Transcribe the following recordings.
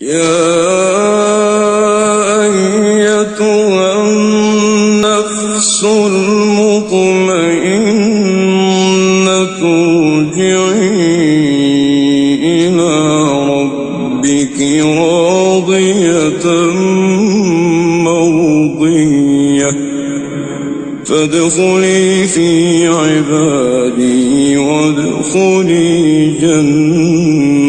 يا أيتها النفس المطمئنة إلى ربك راضية فادخلي في عبادي وادخلي جنتي.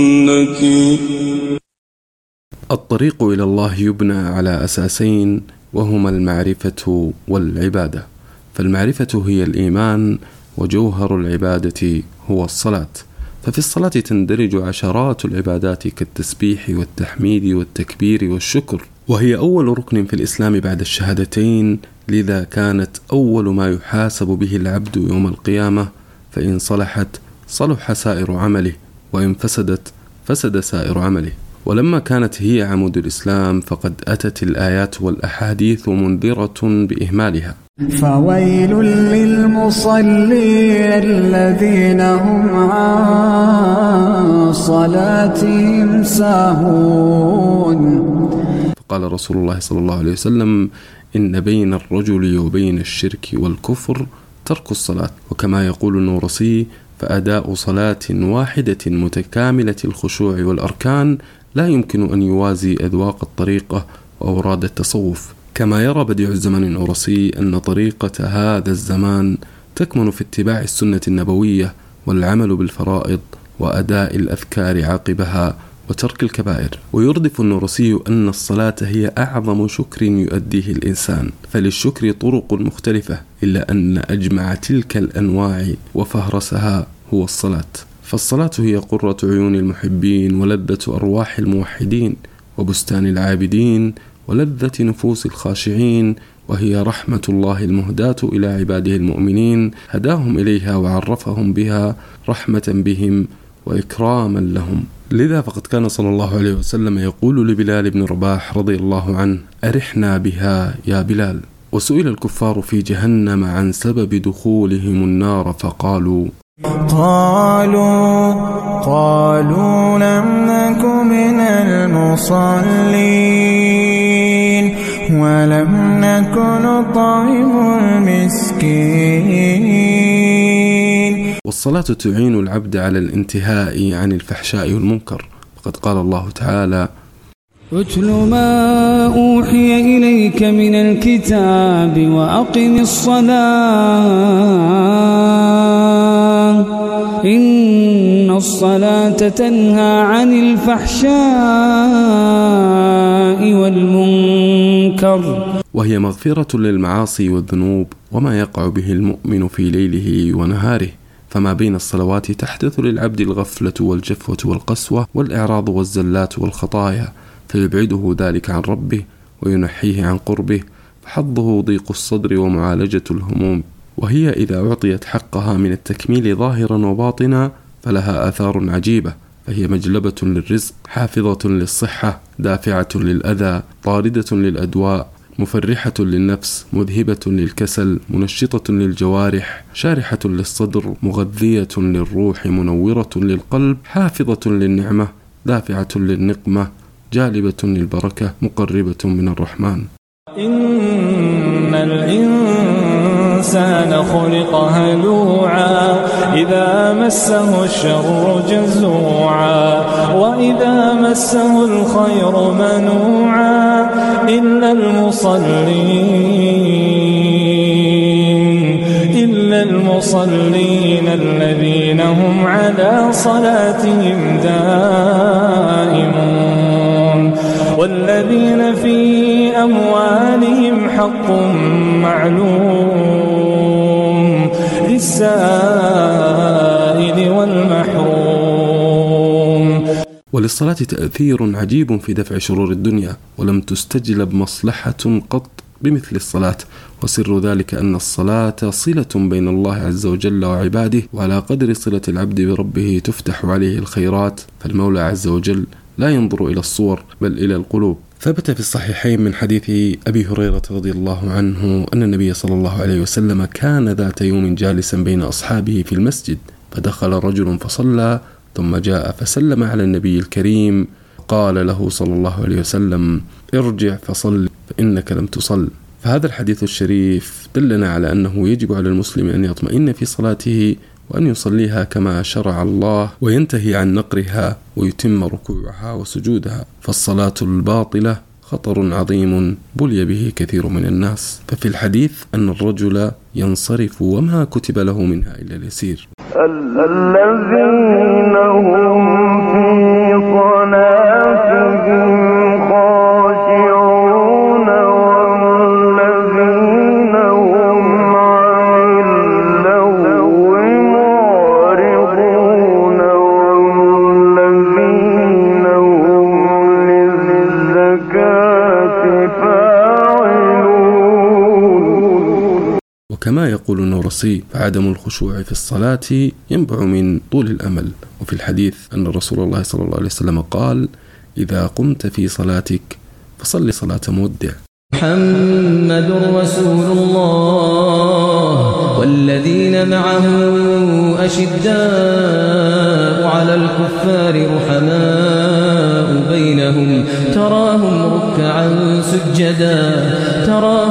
الطريق إلى الله يبنى على أساسين وهما المعرفة والعبادة. فالمعرفة هي الإيمان وجوهر العبادة هو الصلاة. ففي الصلاة تندرج عشرات العبادات كالتسبيح والتحميد والتكبير والشكر. وهي أول ركن في الإسلام بعد الشهادتين لذا كانت أول ما يحاسب به العبد يوم القيامة فإن صلحت صلح سائر عمله وإن فسدت فسد سائر عمله. ولما كانت هي عمود الإسلام فقد أتت الآيات والأحاديث منذرة بإهمالها. فويل للمصلين الذين هم عن صلاتهم ساهون. فقال رسول الله صلى الله عليه وسلم إن بين الرجل وبين الشرك والكفر ترك الصلاة. وكما يقول النورسي فأداء صلاة واحدة متكاملة الخشوع والأركان لا يمكن أن يوازي أذواق الطريقة وأوراد التصوف. كما يرى بديع الزمان الأورسي أن طريقة هذا الزمان تكمن في اتباع السنة النبوية والعمل بالفرائض وأداء الأذكار عقبها وترك الكبائر. ويردف النورسي أن الصلاة هي أعظم شكر يؤديه الإنسان فللشكر طرق مختلفة إلا أن أجمع تلك الأنواع وفهرسها هو الصلاة. فالصلاة هي قرة عيون المحبين ولذة أرواح الموحدين وبستان العابدين ولذة نفوس الخاشعين وهي رحمة الله المهداة إلى عباده المؤمنين هداهم إليها وعرفهم بها رحمة بهم وإكراما لهم. لذا فقد كان صلى الله عليه وسلم يقول لبلال بن رباح رضي الله عنه أرحنا بها يا بلال. وسئل الكفار في جهنم عن سبب دخولهم النار فقالوا قالوا قالوا لم نك من المصلين ولم نك نطعم المسكين. والصلاة تعين العبد على الانتهاء عن الفحشاء والمنكر. فقد قال الله تعالى اتل ما أوحي إليك من الكتاب وأقم الصلاة. إن الصلاة تنهى عن الفحشاء والمنكر. وهي مغفرة للمعاصي والذنوب وما يقع به المؤمن في ليله ونهاره. فما بين الصلوات تحدث للعبد الغفلة والجفوة والقسوة والإعراض والزلات والخطايا فيبعده ذلك عن ربه وينحيه عن قربه فحظه ضيق الصدر ومعالجة الهموم. وهي إذا أعطيت حقها من التكميل ظاهرا وباطنا فلها آثار عجيبة فهي مجلبة للرزق حافظة للصحة دافعة للأذى طاردة للأدواء مفرحة للنفس مذهبة للكسل منشطة للجوارح شارحة للصدر مغذية للروح منورة للقلب حافظة للنعمة دافعة للنقمة جالبة للبركة مقربة من الرحمن. الإنسان خلق هلوعا إذا مسه الشر جزوعا وإذا مسه الخير منوعا إلا المصلين إلا المصلين الذين هم على صلاتهم والذين في أموالهم حق معلوم للسائل والمحروم. وللصلاة تأثير عجيب في دفع شرور الدنيا ولم تستجلب مصلحة قط بمثل الصلاة. وسر ذلك أن الصلاة صلة بين الله عز وجل وعباده وعلى قدر صلة العبد بربه تفتح عليه الخيرات. فالمولى عز وجل لا ينظر إلى الصور بل إلى القلوب. ثبت في الصحيحين من حديث أبي هريرة رضي الله عنه أن النبي صلى الله عليه وسلم كان ذات يوم جالسا بين أصحابه في المسجد فدخل رجل فصلى ثم جاء فسلم على النبي الكريم فقال له صلى الله عليه وسلم ارجع فصل فإنك لم تصل. فهذا الحديث الشريف دلنا على أنه يجب على المسلم أن يطمئن في صلاته وأن يصليها كما شرع الله وينتهي عن نقرها ويتم ركوعها وسجودها فالصلاة الباطلة خطر عظيم بلي به كثير من الناس. ففي الحديث أن الرجل ينصرف وما كتب له منها إلا اليسير. الذين هم في صلاتهم وكما يقول النورسي فعدم الخشوع في الصلاة ينبع من طول الأمل. وفي الحديث أن رسول الله صلى الله عليه وسلم قال إذا قمت في صلاتك فصل صلاة مودع. محمد رسول الله والذين معه أشداء على الكفار رحماء بينهم تراهم ركعا سجدا تراهم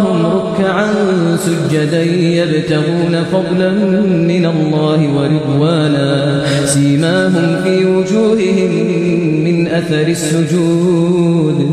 ركعا سجدا يبتغون فضلا من الله ورضوانا. سيماهم في وجوههم من أثر السجود.